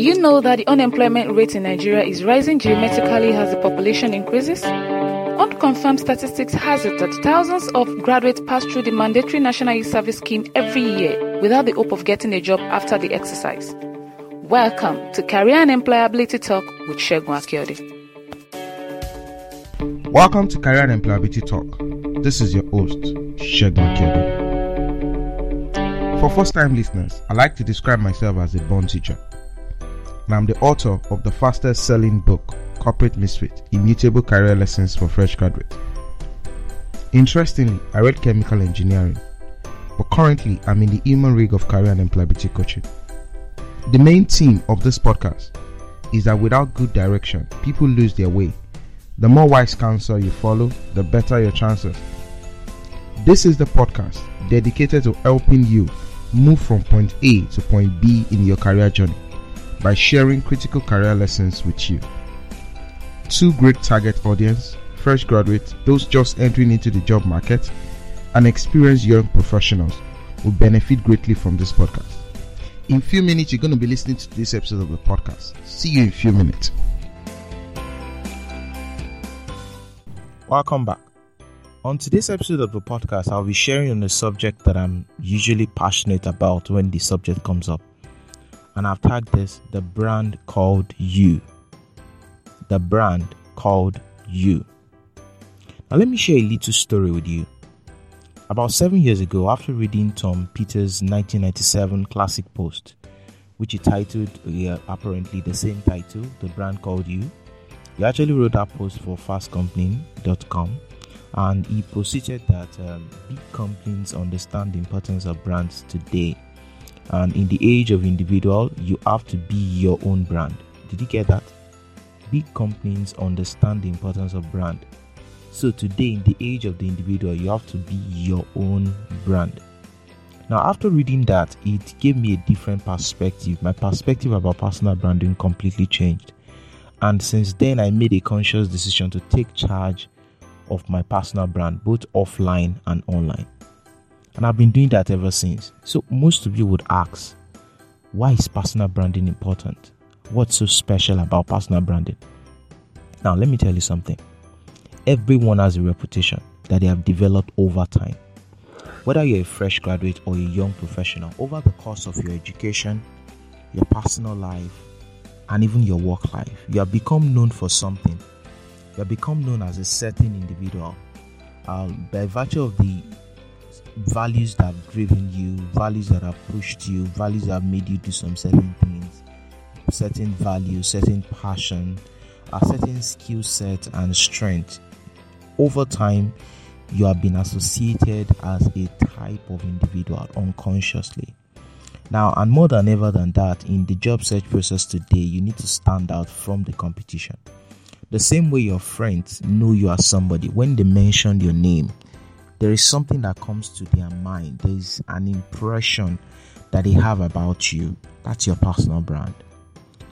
you know that the unemployment rate in Nigeria is rising geometrically as the population increases? Unconfirmed statistics it that thousands of graduates pass through the mandatory National Youth Service Scheme every year without the hope of getting a job after the exercise. Welcome to Career and Employability Talk with Segun Akiode. Welcome to Career and Employability Talk. This is your host, Segun Akiode. For first time listeners, I like to describe myself as a born teacher. And I'm the author of the fastest selling book, Corporate Misfit Immutable Career Lessons for Fresh Graduates. Interestingly, I read chemical engineering, but currently I'm in the human rig of career and employability coaching. The main theme of this podcast is that without good direction, people lose their way. The more wise counsel you follow, the better your chances. This is the podcast dedicated to helping you move from point A to point B in your career journey by sharing critical career lessons with you. Two great target audience, fresh graduates, those just entering into the job market, and experienced young professionals will benefit greatly from this podcast. In a few minutes, you're going to be listening to this episode of the podcast. See you in a few minutes. Welcome back. On today's episode of the podcast, I'll be sharing on a subject that I'm usually passionate about when the subject comes up. And I've tagged this the brand called you. The brand called you. Now, let me share a little story with you. About seven years ago, after reading Tom Peters' 1997 classic post, which he titled uh, apparently the same title, The Brand Called You, he actually wrote that post for fastcompany.com and he posited that um, big companies understand the importance of brands today and in the age of individual you have to be your own brand. Did you get that? Big companies understand the importance of brand. So today in the age of the individual you have to be your own brand. Now after reading that it gave me a different perspective. My perspective about personal branding completely changed. And since then i made a conscious decision to take charge of my personal brand, both offline and online. And I've been doing that ever since. So, most of you would ask, why is personal branding important? What's so special about personal branding? Now, let me tell you something. Everyone has a reputation that they have developed over time. Whether you're a fresh graduate or a young professional, over the course of your education, your personal life, and even your work life, you have become known for something you have become known as a certain individual um, by virtue of the values that have driven you, values that have pushed you, values that have made you do some certain things, certain values, certain passion, a certain skill set and strength. Over time, you have been associated as a type of individual unconsciously. Now, and more than ever than that, in the job search process today, you need to stand out from the competition. The same way your friends know you are somebody, when they mention your name, there is something that comes to their mind. There is an impression that they have about you. That's your personal brand.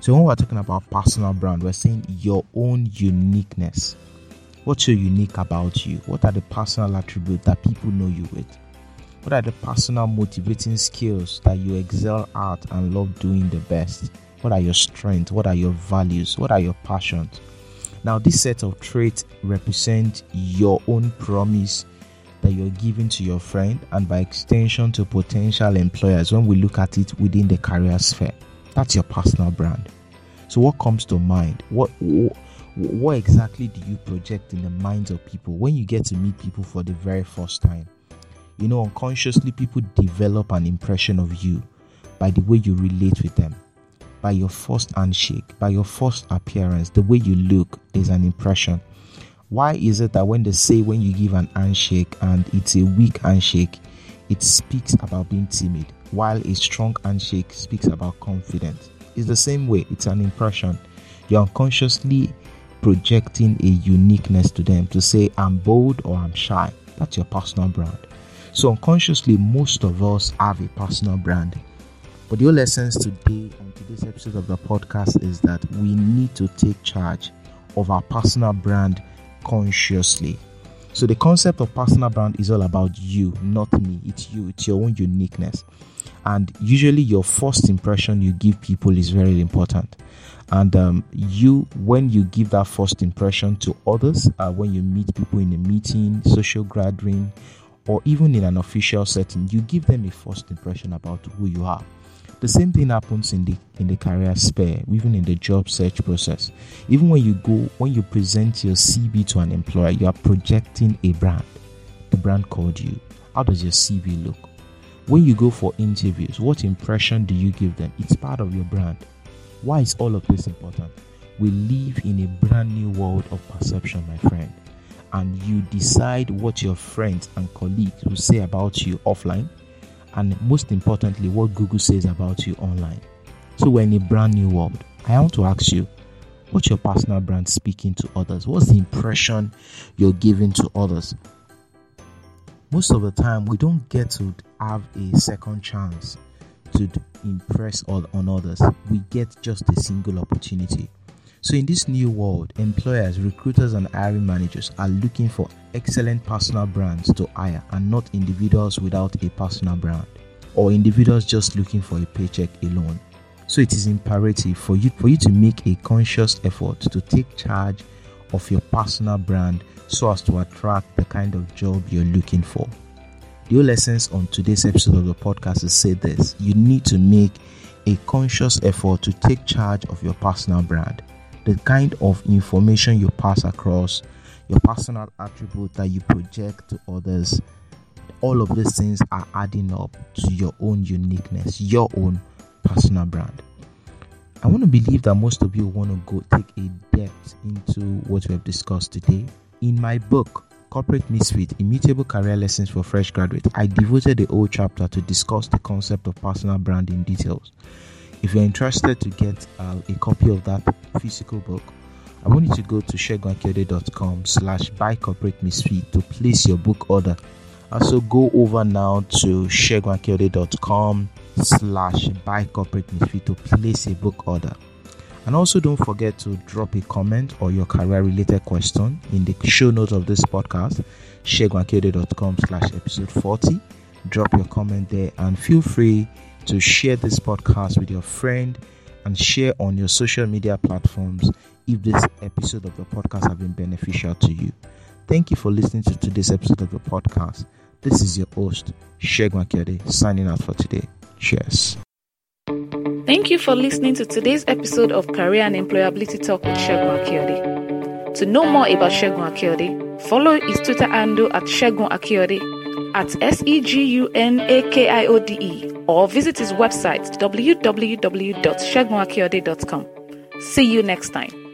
So when we're talking about personal brand, we're saying your own uniqueness. What's so unique about you? What are the personal attributes that people know you with? What are the personal motivating skills that you excel at and love doing the best? What are your strengths? What are your values? What are your passions? Now, this set of traits represent your own promise that you're giving to your friend and by extension to potential employers when we look at it within the career sphere. That's your personal brand. So, what comes to mind? What, what what exactly do you project in the minds of people when you get to meet people for the very first time? You know, unconsciously, people develop an impression of you by the way you relate with them by your first handshake, by your first appearance, the way you look is an impression. Why is it that when they say when you give an handshake and it's a weak handshake, it speaks about being timid, while a strong handshake speaks about confidence? It's the same way, it's an impression. You're unconsciously projecting a uniqueness to them to say, I'm bold or I'm shy. That's your personal brand. So, unconsciously, most of us have a personal brand. But your lessons today on today's episode of the podcast is that we need to take charge of our personal brand consciously. So the concept of personal brand is all about you, not me. It's you, it's your own uniqueness. and usually your first impression you give people is very important and um, you when you give that first impression to others uh, when you meet people in a meeting social gathering or even in an official setting you give them a first impression about who you are the same thing happens in the in the career sphere even in the job search process. Even when you go when you present your cv to an employer you are projecting a brand. The brand called you. How does your cv look? When you go for interviews what impression do you give them? It's part of your brand. Why is all of this important? We live in a brand new world of perception, my friend. And you decide what your friends and colleagues will say about you offline, and most importantly, what Google says about you online. So, we're in a brand new world. I want to ask you, what's your personal brand speaking to others? What's the impression you're giving to others? Most of the time, we don't get to have a second chance to impress on others. We get just a single opportunity. So, in this new world, employers, recruiters, and hiring managers are looking for excellent personal brands to hire and not individuals without a personal brand or individuals just looking for a paycheck alone. So, it is imperative for you, for you to make a conscious effort to take charge of your personal brand so as to attract the kind of job you're looking for. The lessons on today's episode of the podcast is say this you need to make a conscious effort to take charge of your personal brand, the kind of information you pass across, your personal attribute that you project to others. All of these things are adding up to your own uniqueness, your own personal brand. I want to believe that most of you want to go take a depth into what we have discussed today. In my book, Corporate Misfit Immutable Career Lessons for Fresh Graduates, I devoted a whole chapter to discuss the concept of personal brand in details. If you're interested to get uh, a copy of that physical book, I want you to go to segunakiode.com slash buy corporate misfit to place your book order. Also go over now to segunakiode.com slash buy corporate misfit to place a book order. And also don't forget to drop a comment or your career related question in the show notes of this podcast, segunakiode.com slash episode 40. Drop your comment there and feel free to share this podcast with your friend and share on your social media platforms if this episode of the podcast have been beneficial to you. Thank you for listening to today's episode of the podcast. This is your host, Segun Akiode, signing out for today. Cheers. Thank you for listening to today's episode of Career and Employability Talk with Segun Akiode. To know more about Segun Akiode, follow his Twitter handle at Segun Akiode at S E G U N A K I O D E or visit his website www.segunakiode.com. See you next time.